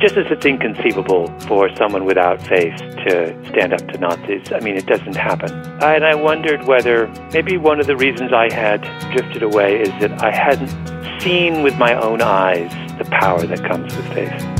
just as it's inconceivable for someone without faith to stand up to Nazis. I mean, it doesn't happen. And I wondered whether maybe one of the reasons I had drifted away is that I hadn't seen with my own eyes the power that comes with faith.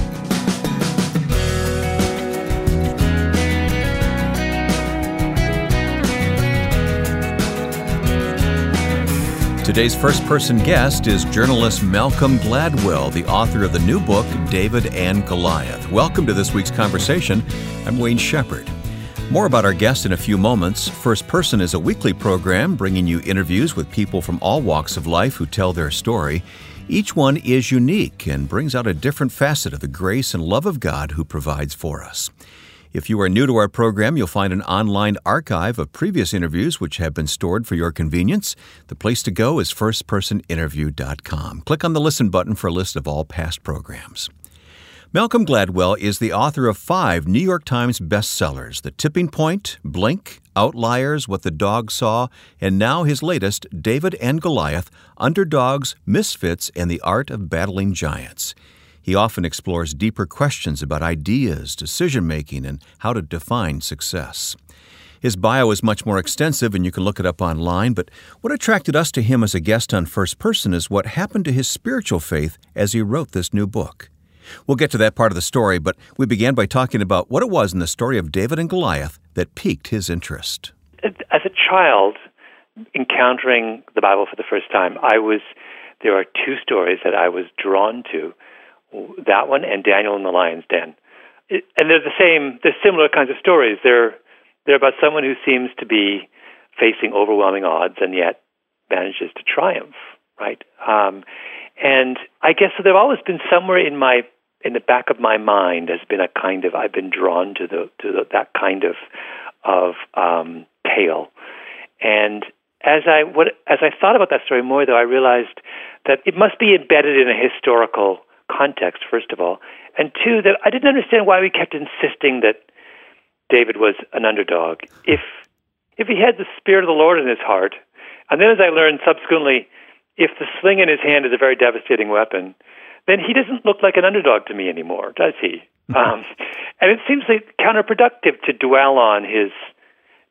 Today's first person guest is journalist Malcolm Gladwell, the author of the new book, David and Goliath. Welcome to this week's conversation. I'm Wayne Shepherd. More about our guest in a few moments. First Person is a weekly program bringing you interviews with people from all walks of life who tell their story. Each one is unique and brings out a different facet of the grace and love of God who provides for us. If you are new to our program, you'll find an online archive of previous interviews which have been stored for your convenience. The place to go is firstpersoninterview.com. Click on the listen button for a list of all past programs. Malcolm Gladwell is the author of five New York Times bestsellers The Tipping Point, Blink, Outliers, What the Dog Saw, and now his latest, David and Goliath Underdogs, Misfits, and the Art of Battling Giants. He often explores deeper questions about ideas, decision making, and how to define success. His bio is much more extensive, and you can look it up online. But what attracted us to him as a guest on First Person is what happened to his spiritual faith as he wrote this new book. We'll get to that part of the story, but we began by talking about what it was in the story of David and Goliath that piqued his interest. As a child, encountering the Bible for the first time, I was there are two stories that I was drawn to that one and Daniel in the Lion's Den. And they're the same, they're similar kinds of stories. They're, they're about someone who seems to be facing overwhelming odds and yet manages to triumph, right? Um, and I guess so they've always been somewhere in my in the back of my mind has been a kind of I've been drawn to the to the, that kind of of um, tale. And as I what as I thought about that story more, though, I realized that it must be embedded in a historical context, first of all, and two, that I didn't understand why we kept insisting that David was an underdog. If if he had the spirit of the Lord in his heart, and then as I learned subsequently, if the sling in his hand is a very devastating weapon, then he doesn't look like an underdog to me anymore, does he? Um, and it seems like counterproductive to dwell on his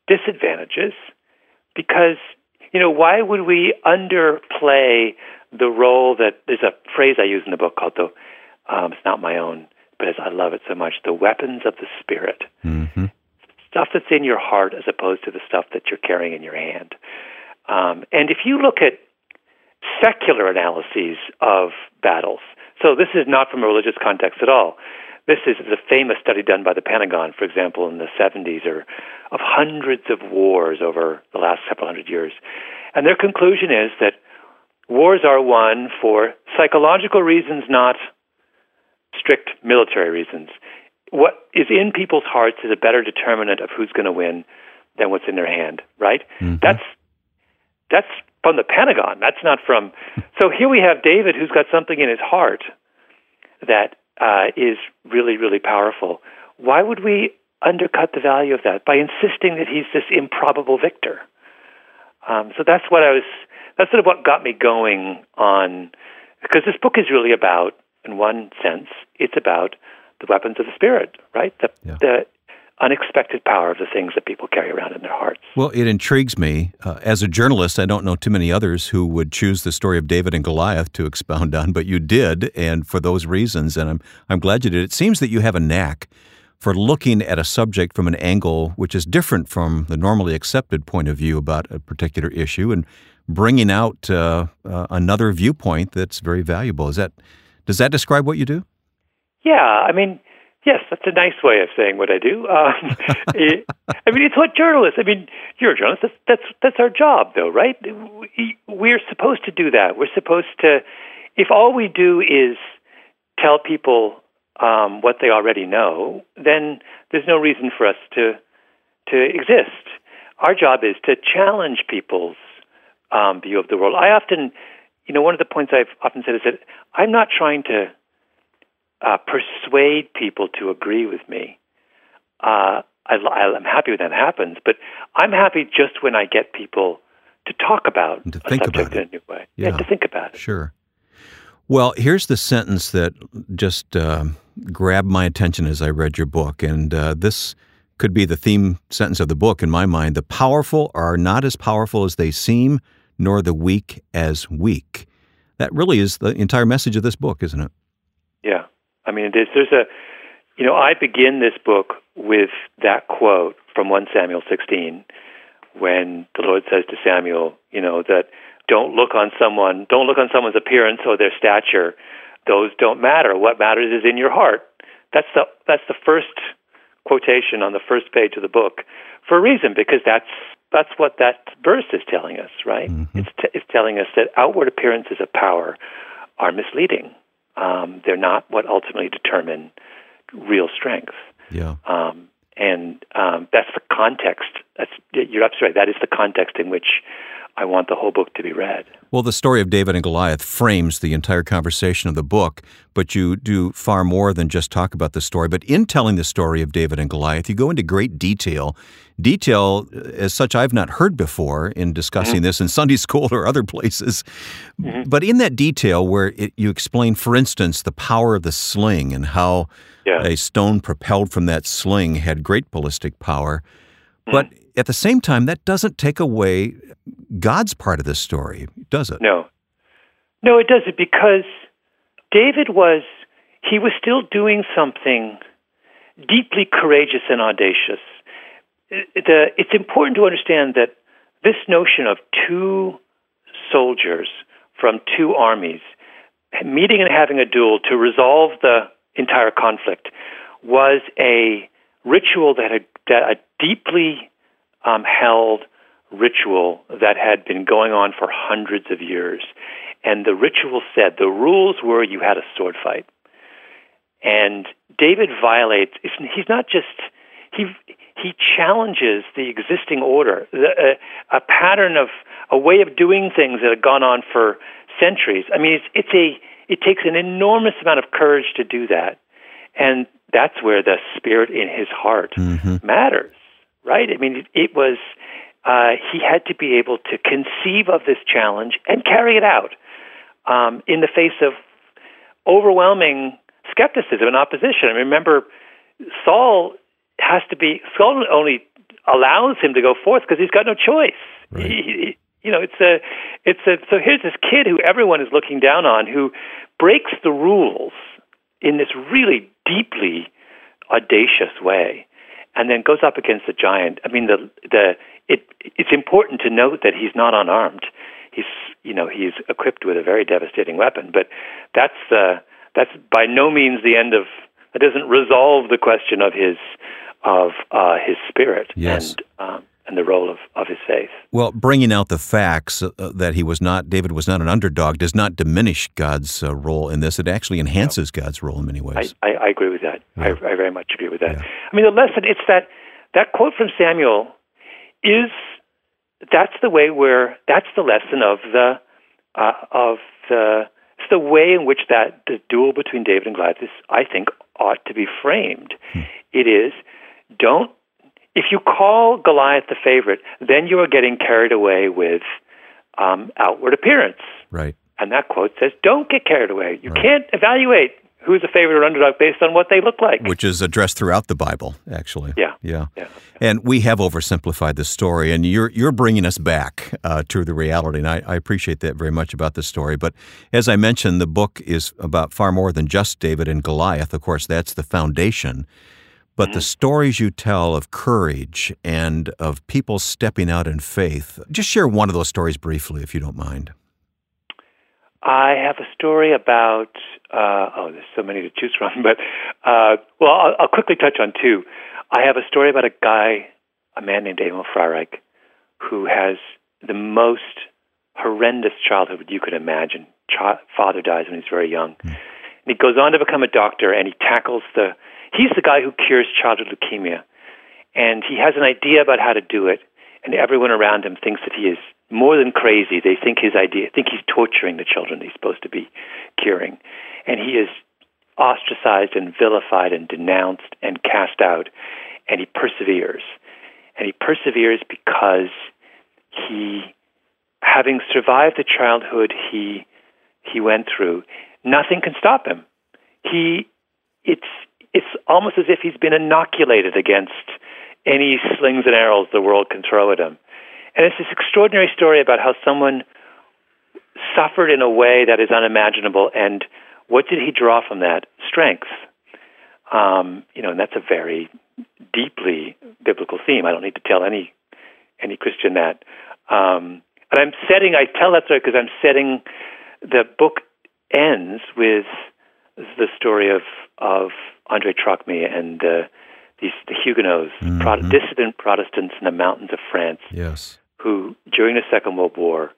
disadvantages because, you know, why would we underplay the role that there's a phrase I use in the book called the um, it's not my own, but I love it so much, the weapons of the spirit. Mm-hmm. Stuff that's in your heart as opposed to the stuff that you're carrying in your hand. Um, and if you look at secular analyses of battles, so this is not from a religious context at all. This is a famous study done by the Pentagon, for example, in the 70s, or of hundreds of wars over the last several hundred years. And their conclusion is that Wars are won for psychological reasons, not strict military reasons. What is in people's hearts is a better determinant of who's going to win than what's in their hand, right? Mm-hmm. That's that's from the Pentagon. That's not from. So here we have David, who's got something in his heart that uh, is really, really powerful. Why would we undercut the value of that by insisting that he's this improbable victor? Um, so that's what I was that's sort of what got me going on, because this book is really about, in one sense, it's about the weapons of the spirit, right? The, yeah. the unexpected power of the things that people carry around in their hearts. Well, it intrigues me. Uh, as a journalist, I don't know too many others who would choose the story of David and Goliath to expound on, but you did, and for those reasons, and I'm I'm glad you did. It seems that you have a knack for looking at a subject from an angle which is different from the normally accepted point of view about a particular issue, and bringing out uh, uh, another viewpoint that's very valuable. Is that does that describe what you do? Yeah, I mean, yes, that's a nice way of saying what I do. Um, it, I mean, it's what journalists. I mean, you're a journalist. That's that's that's our job, though, right? We're supposed to do that. We're supposed to. If all we do is tell people um, what they already know, then there's no reason for us to to exist. Our job is to challenge people's um, view of the world. I often, you know, one of the points I've often said is that I'm not trying to uh, persuade people to agree with me. Uh, I, am happy when that happens, but I'm happy just when I get people to talk about to think about it. in a new way. Yeah. to think about it. Sure. Well, here's the sentence that just uh, grabbed my attention as I read your book, and uh, this could be the theme sentence of the book in my mind. The powerful are not as powerful as they seem, nor the weak as weak. That really is the entire message of this book, isn't it? Yeah. I mean, there's, there's a, you know, I begin this book with that quote from 1 Samuel 16 when the Lord says to Samuel, you know, that don't look on someone, don't look on someone's appearance or their stature. Those don't matter. What matters is in your heart. That's the that's the first quotation on the first page of the book for a reason because that's that's what that verse is telling us, right? Mm-hmm. It's, t- it's telling us that outward appearances of power are misleading. Um, they're not what ultimately determine real strength. Yeah. Um, and um, that's the context. That's you're absolutely right. That is the context in which I want the whole book to be read. Well, the story of David and Goliath frames the entire conversation of the book, but you do far more than just talk about the story. But in telling the story of David and Goliath, you go into great detail. Detail, uh, as such, I've not heard before in discussing mm-hmm. this in Sunday school or other places. Mm-hmm. But in that detail, where it, you explain, for instance, the power of the sling and how yeah. a stone propelled from that sling had great ballistic power. Mm-hmm. But at the same time, that doesn't take away God's part of this story, does it? No. No, it doesn't because David was, he was still doing something deeply courageous and audacious. It's important to understand that this notion of two soldiers from two armies meeting and having a duel to resolve the entire conflict was a ritual that, had, that a deeply um, held ritual that had been going on for hundreds of years. And the ritual said the rules were you had a sword fight. And David violates, he's not just, he, he challenges the existing order, the, a, a pattern of, a way of doing things that had gone on for centuries. I mean, it's, it's a, it takes an enormous amount of courage to do that. And that's where the spirit in his heart mm-hmm. matters, right? I mean, it, it was, uh, he had to be able to conceive of this challenge and carry it out um, in the face of overwhelming skepticism and opposition. I mean, remember Saul has to be Saul only allows him to go forth because he's got no choice. Right. He, he, you know, it's a, it's a. So here's this kid who everyone is looking down on, who breaks the rules in this really deeply audacious way, and then goes up against the giant. I mean, the the it, it's important to note that he's not unarmed. He's, you know, he's equipped with a very devastating weapon. But that's uh, that's by no means the end of. It doesn't resolve the question of his of uh, his spirit yes. and um, and the role of, of his faith. Well, bringing out the facts uh, that he was not David was not an underdog does not diminish God's uh, role in this. It actually enhances no. God's role in many ways. I, I, I agree with that. Yeah. I, I, very much agree with that. Yeah. I mean, the lesson it's that that quote from Samuel is that's the way where that's the lesson of the uh, of the it's the way in which that the duel between David and Goliath is, I think, ought to be framed. Hmm. It is don't if you call Goliath the favorite, then you are getting carried away with um, outward appearance. Right. And that quote says, "Don't get carried away. You right. can't evaluate who's a favorite or underdog based on what they look like. Which is addressed throughout the Bible, actually. Yeah. Yeah. yeah. And we have oversimplified the story, and you're you're bringing us back uh, to the reality, and I, I, appreciate that very much about the story. But as I mentioned, the book is about far more than just David and Goliath. Of course, that's the foundation. But mm-hmm. the stories you tell of courage and of people stepping out in faith, just share one of those stories briefly, if you don't mind. I have a story about uh, oh, there's so many to choose from, but uh, well, I'll, I'll quickly touch on two. I have a story about a guy, a man named Emil Freireich, who has the most horrendous childhood you could imagine. Ch- father dies when he's very young. Mm. And he goes on to become a doctor, and he tackles the. He's the guy who cures childhood leukemia, and he has an idea about how to do it, and everyone around him thinks that he is more than crazy. They think his idea, think he's torturing the children he's supposed to be curing. And he is ostracized and vilified and denounced and cast out. And he perseveres. And he perseveres because he, having survived the childhood he, he went through, nothing can stop him. He, it's it's almost as if he's been inoculated against any slings and arrows the world can throw at him. And it's this extraordinary story about how someone suffered in a way that is unimaginable. And what did he draw from that? Strength. Um, you know, and that's a very deeply biblical theme. I don't need to tell any any Christian that. Um, and I'm setting. I tell that story because I'm setting. The book ends with the story of of Andre Trocmé and uh, these the Huguenots, mm-hmm. Pro- dissident Protestants in the mountains of France. Yes. Who during the Second World War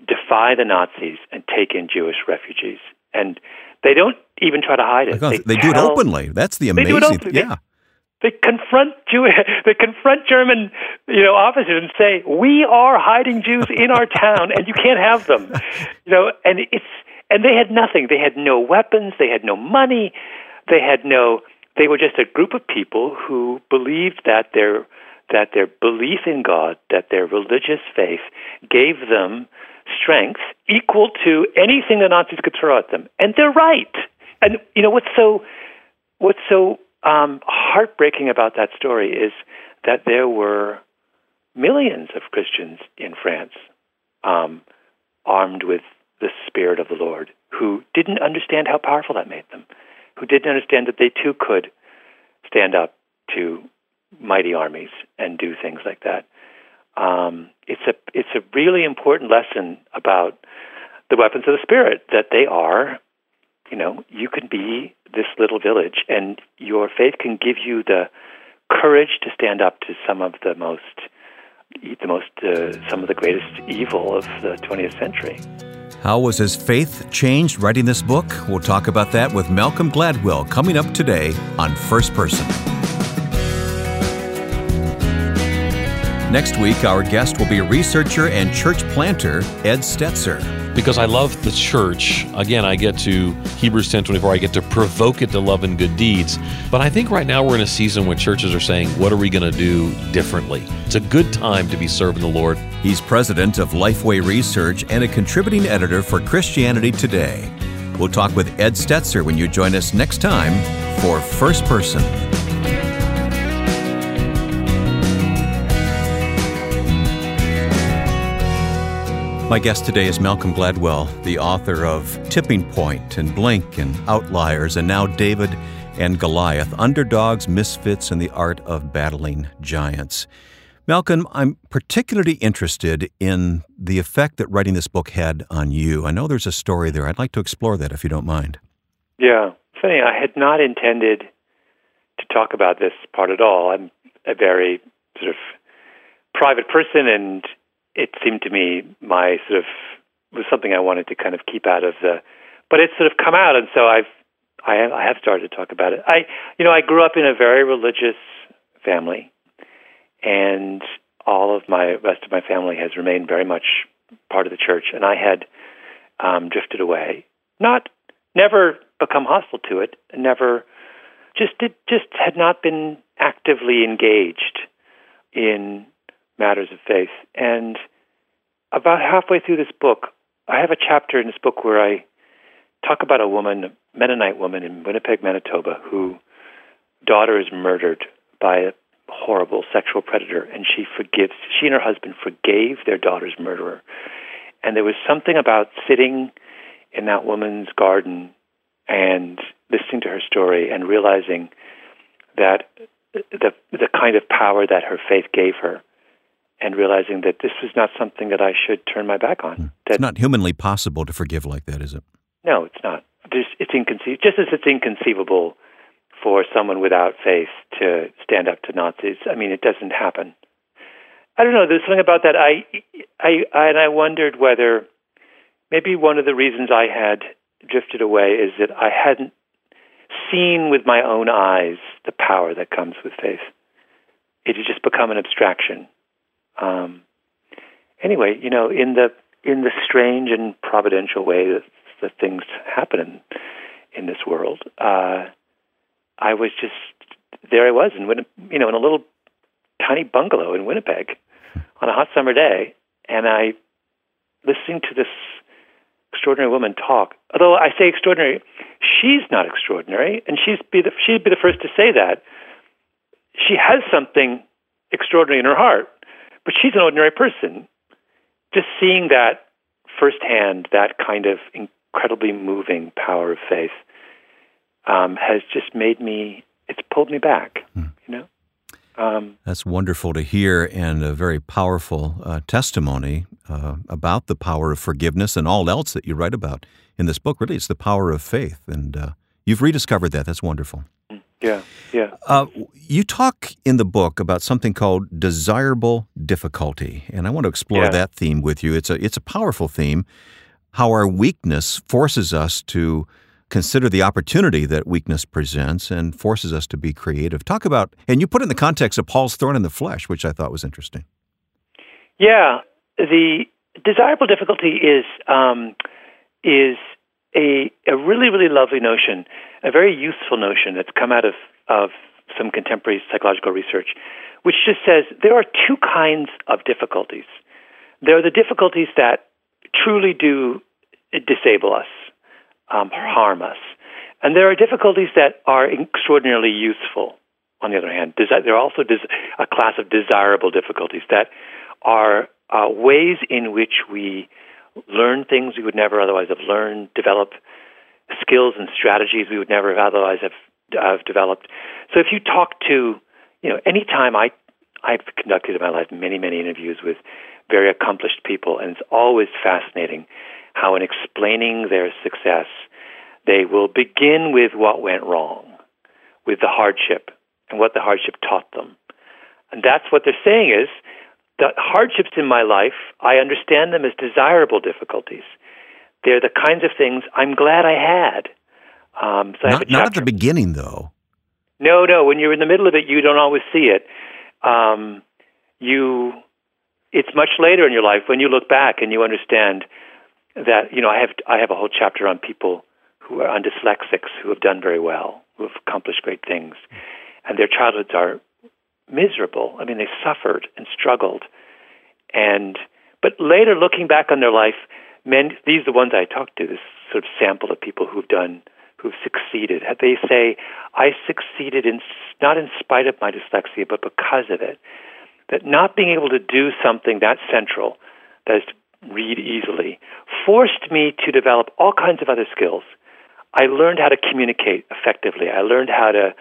defy the Nazis and take in Jewish refugees, and they don't even try to hide it. They, they tell, do it openly. That's the amazing. They do it openly. Yeah. They, they confront Jew, they confront German, you know, officers and say, "We are hiding Jews in our town, and you can't have them." You know, and it's and they had nothing. They had no weapons. They had no money. They had no. They were just a group of people who believed that their that their belief in God, that their religious faith, gave them strength equal to anything the Nazis could throw at them. And they're right. And you know what's so what's so um, heartbreaking about that story is that there were millions of Christians in France um, armed with the Spirit of the Lord who didn't understand how powerful that made them, who didn't understand that they too could stand up to mighty armies and do things like that. Um, it's a it's a really important lesson about the weapons of the spirit that they are you know you can be this little village and your faith can give you the courage to stand up to some of the most the most uh, some of the greatest evil of the 20th century how was his faith changed writing this book we'll talk about that with malcolm gladwell coming up today on first person Next week, our guest will be researcher and church planter Ed Stetzer. Because I love the church. Again, I get to Hebrews 10 24, I get to provoke it to love and good deeds. But I think right now we're in a season when churches are saying, what are we going to do differently? It's a good time to be serving the Lord. He's president of Lifeway Research and a contributing editor for Christianity Today. We'll talk with Ed Stetzer when you join us next time for First Person. My guest today is Malcolm Gladwell, the author of Tipping Point and Blink and Outliers, and now David and Goliath Underdogs, Misfits, and the Art of Battling Giants. Malcolm, I'm particularly interested in the effect that writing this book had on you. I know there's a story there. I'd like to explore that if you don't mind. Yeah. Funny, I had not intended to talk about this part at all. I'm a very sort of private person and it seemed to me my sort of was something I wanted to kind of keep out of the, but it's sort of come out, and so I've I have, I have started to talk about it. I you know I grew up in a very religious family, and all of my rest of my family has remained very much part of the church, and I had um, drifted away, not never become hostile to it, never just did, just had not been actively engaged in matters of faith. And about halfway through this book, I have a chapter in this book where I talk about a woman, a Mennonite woman in Winnipeg, Manitoba, who daughter is murdered by a horrible sexual predator, and she forgives. She and her husband forgave their daughter's murderer. And there was something about sitting in that woman's garden and listening to her story and realizing that the the kind of power that her faith gave her and realizing that this was not something that I should turn my back on. Hmm. It's not humanly possible to forgive like that, is it? No, it's not. There's, it's inconceivable. Just as it's inconceivable for someone without faith to stand up to Nazis. I mean, it doesn't happen. I don't know. There's something about that. I, I, I and I wondered whether maybe one of the reasons I had drifted away is that I hadn't seen with my own eyes the power that comes with faith. It had just become an abstraction um, anyway, you know, in the in the strange and providential way that that things happen in, in this world, uh, I was just there. I was in Winnipeg, you know, in a little tiny bungalow in Winnipeg on a hot summer day, and I listening to this extraordinary woman talk. Although I say extraordinary, she's not extraordinary, and she's be the, she'd be the first to say that. She has something extraordinary in her heart, but she's an ordinary person. Just seeing that firsthand, that kind of incredibly moving power of faith, um, has just made me. It's pulled me back. Hmm. You know. Um, That's wonderful to hear and a very powerful uh, testimony uh, about the power of forgiveness and all else that you write about in this book. Really, it's the power of faith, and uh, you've rediscovered that. That's wonderful. Yeah, yeah. Uh, you talk in the book about something called desirable difficulty, and I want to explore yeah. that theme with you. It's a it's a powerful theme. How our weakness forces us to consider the opportunity that weakness presents and forces us to be creative. Talk about, and you put it in the context of Paul's thorn in the flesh, which I thought was interesting. Yeah, the desirable difficulty is um, is a a really really lovely notion, a very useful notion that's come out of of some contemporary psychological research, which just says there are two kinds of difficulties. There are the difficulties that truly do disable us um, harm us. And there are difficulties that are extraordinarily useful. On the other hand, there are also a class of desirable difficulties that are uh, ways in which we learn things we would never otherwise have learned, develop skills and strategies we would never have otherwise have, have developed. So if you talk to, you know, anytime I I've conducted in my life many many interviews with very accomplished people, and it's always fascinating how, in explaining their success, they will begin with what went wrong, with the hardship and what the hardship taught them. And that's what they're saying is the hardships in my life, I understand them as desirable difficulties. They're the kinds of things I'm glad I had. Um, so not, not, at the beginning, though. No, no. When you're in the middle of it, you don't always see it. Um, you, it's much later in your life when you look back and you understand that you know I have I have a whole chapter on people who are on dyslexics who have done very well, who have accomplished great things, and their childhoods are miserable. I mean, they suffered and struggled, and but later looking back on their life, men these are the ones I talked to. This sort of sample of people who've done who've succeeded. They say I succeeded in not in spite of my dyslexia, but because of it. That not being able to do something that central, that is to read easily, forced me to develop all kinds of other skills. I learned how to communicate effectively. I learned how to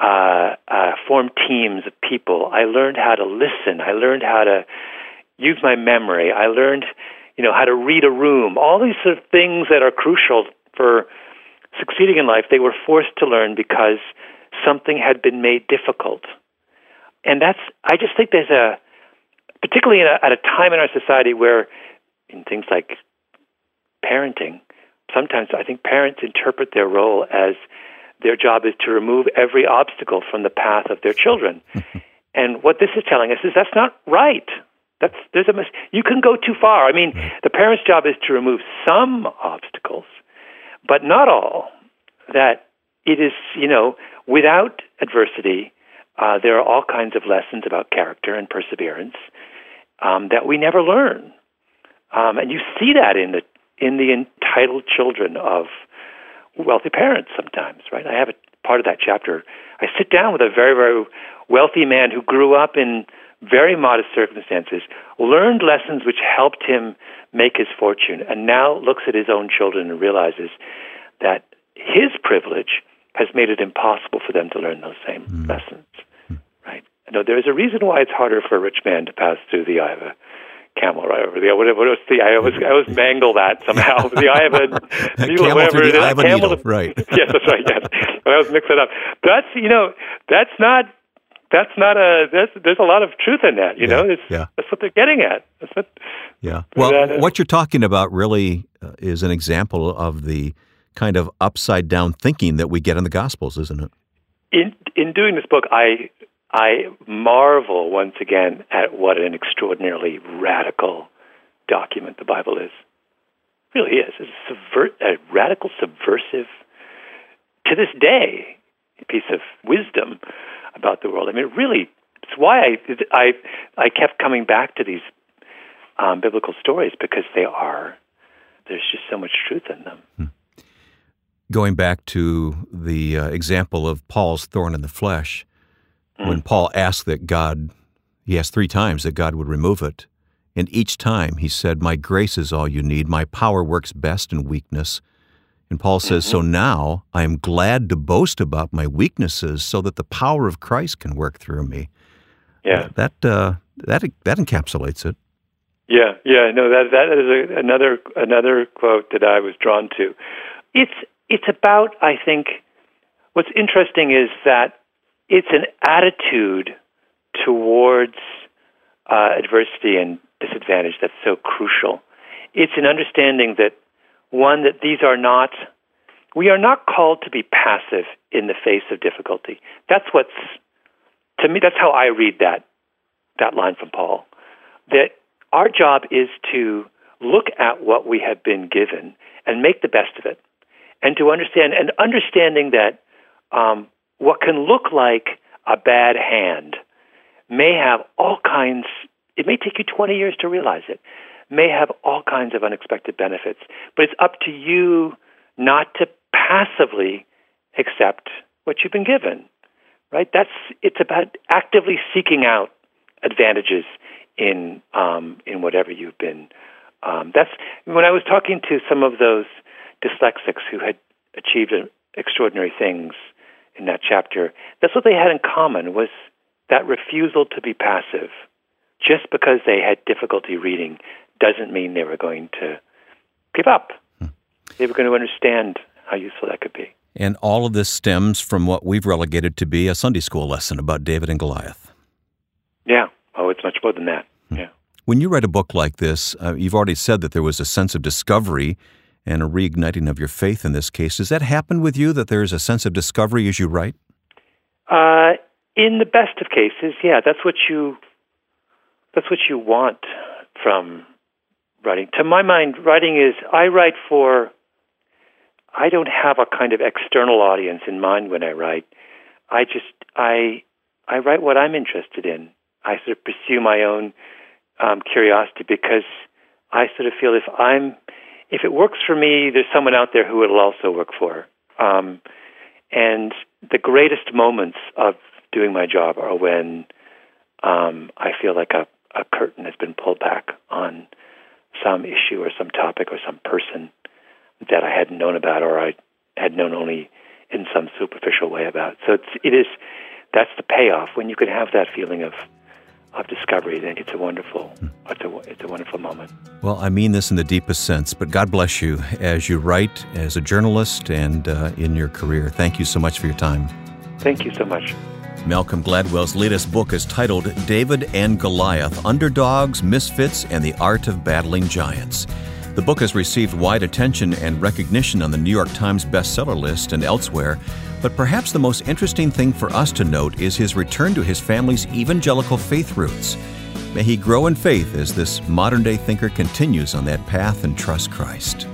uh, uh, form teams of people. I learned how to listen. I learned how to use my memory. I learned, you know, how to read a room. All these sort of things that are crucial for succeeding in life, they were forced to learn because something had been made difficult. And that's, I just think there's a, particularly a, at a time in our society where, in things like parenting, sometimes I think parents interpret their role as their job is to remove every obstacle from the path of their children. and what this is telling us is that's not right. That's there's a mis- you can go too far. I mean, the parent's job is to remove some obstacles, but not all. That it is, you know, without adversity, uh, there are all kinds of lessons about character and perseverance um, that we never learn. Um, and you see that in the in the entitled children of wealthy parents sometimes, right? I have a part of that chapter. I sit down with a very, very wealthy man who grew up in very modest circumstances, learned lessons which helped him make his fortune, and now looks at his own children and realizes that his privilege has made it impossible for them to learn those same mm. lessons. Right? No, there's a reason why it's harder for a rich man to pass through the eye of a camel right over the whatever what was the I always I always mangle that somehow. The eye of a needle, whatever it is, eye of a camel needle, right. Yes that's right yes. I always mix it up. That's you know that's not that's not a there's there's a lot of truth in that you yeah, know? It's, yeah. that's what they're getting at. That's what yeah. well what you're talking about really uh, is an example of the kind of upside down thinking that we get in the gospels isn't it? In in doing this book I I marvel once again at what an extraordinarily radical document the Bible is. It really is. It's a, a radical, subversive, to this day, piece of wisdom about the world. I mean, really, it's why I I I kept coming back to these um, biblical stories because they are there's just so much truth in them. Hmm. Going back to the uh, example of Paul's thorn in the flesh, mm. when Paul asked that God, he asked three times that God would remove it. And each time he said, My grace is all you need. My power works best in weakness. And Paul says, mm-hmm. So now I am glad to boast about my weaknesses so that the power of Christ can work through me. Yeah. that, uh, that, that encapsulates it. Yeah, yeah, no, that that is a, another another quote that I was drawn to. It's it's about I think what's interesting is that it's an attitude towards uh, adversity and disadvantage that's so crucial. It's an understanding that one that these are not we are not called to be passive in the face of difficulty. That's what's to me that's how I read that that line from Paul. That our job is to look at what we have been given and make the best of it, and to understand and understanding that um, what can look like a bad hand may have all kinds. It may take you 20 years to realize it. May have all kinds of unexpected benefits, but it's up to you not to passively accept what you've been given. Right? That's it's about actively seeking out advantages in um, in whatever you've been. Um, that's when I was talking to some of those dyslexics who had achieved extraordinary things in that chapter. That's what they had in common was that refusal to be passive. Just because they had difficulty reading doesn't mean they were going to give up. Hmm. They were going to understand how useful that could be. And all of this stems from what we've relegated to be a Sunday school lesson about David and Goliath. Yeah. Oh, it's much more than that. Hmm. Yeah. When you write a book like this, uh, you've already said that there was a sense of discovery and a reigniting of your faith in this case. Does that happen with you, that there is a sense of discovery as you write? Uh, in the best of cases, yeah. That's what you that's what you want from writing. To my mind, writing is I write for I don't have a kind of external audience in mind when I write. I just I I write what I'm interested in. I sort of pursue my own um, curiosity because I sort of feel if I'm if it works for me, there's someone out there who it'll also work for. Um, and the greatest moments of doing my job are when um, I feel like a, a curtain has been pulled back on some issue or some topic or some person that I hadn't known about or I had known only in some superficial way about. So it's, it is that's the payoff when you can have that feeling of of discovery, it's a wonderful, it's a, it's a wonderful moment. Well, I mean this in the deepest sense, but God bless you as you write, as a journalist, and uh, in your career. Thank you so much for your time. Thank you so much. Malcolm Gladwell's latest book is titled David and Goliath Underdogs, Misfits, and the Art of Battling Giants. The book has received wide attention and recognition on the New York Times bestseller list and elsewhere, but perhaps the most interesting thing for us to note is his return to his family's evangelical faith roots. May he grow in faith as this modern day thinker continues on that path and trust Christ.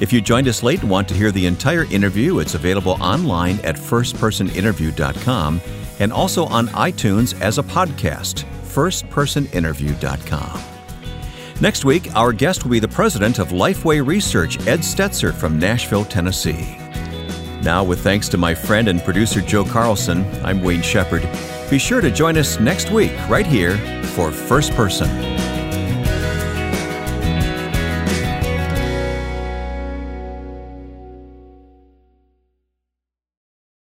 If you joined us late and want to hear the entire interview, it's available online at firstpersoninterview.com and also on iTunes as a podcast, firstpersoninterview.com. Next week, our guest will be the president of Lifeway Research, Ed Stetzer from Nashville, Tennessee. Now, with thanks to my friend and producer Joe Carlson, I'm Wayne Shepherd. Be sure to join us next week right here for First Person.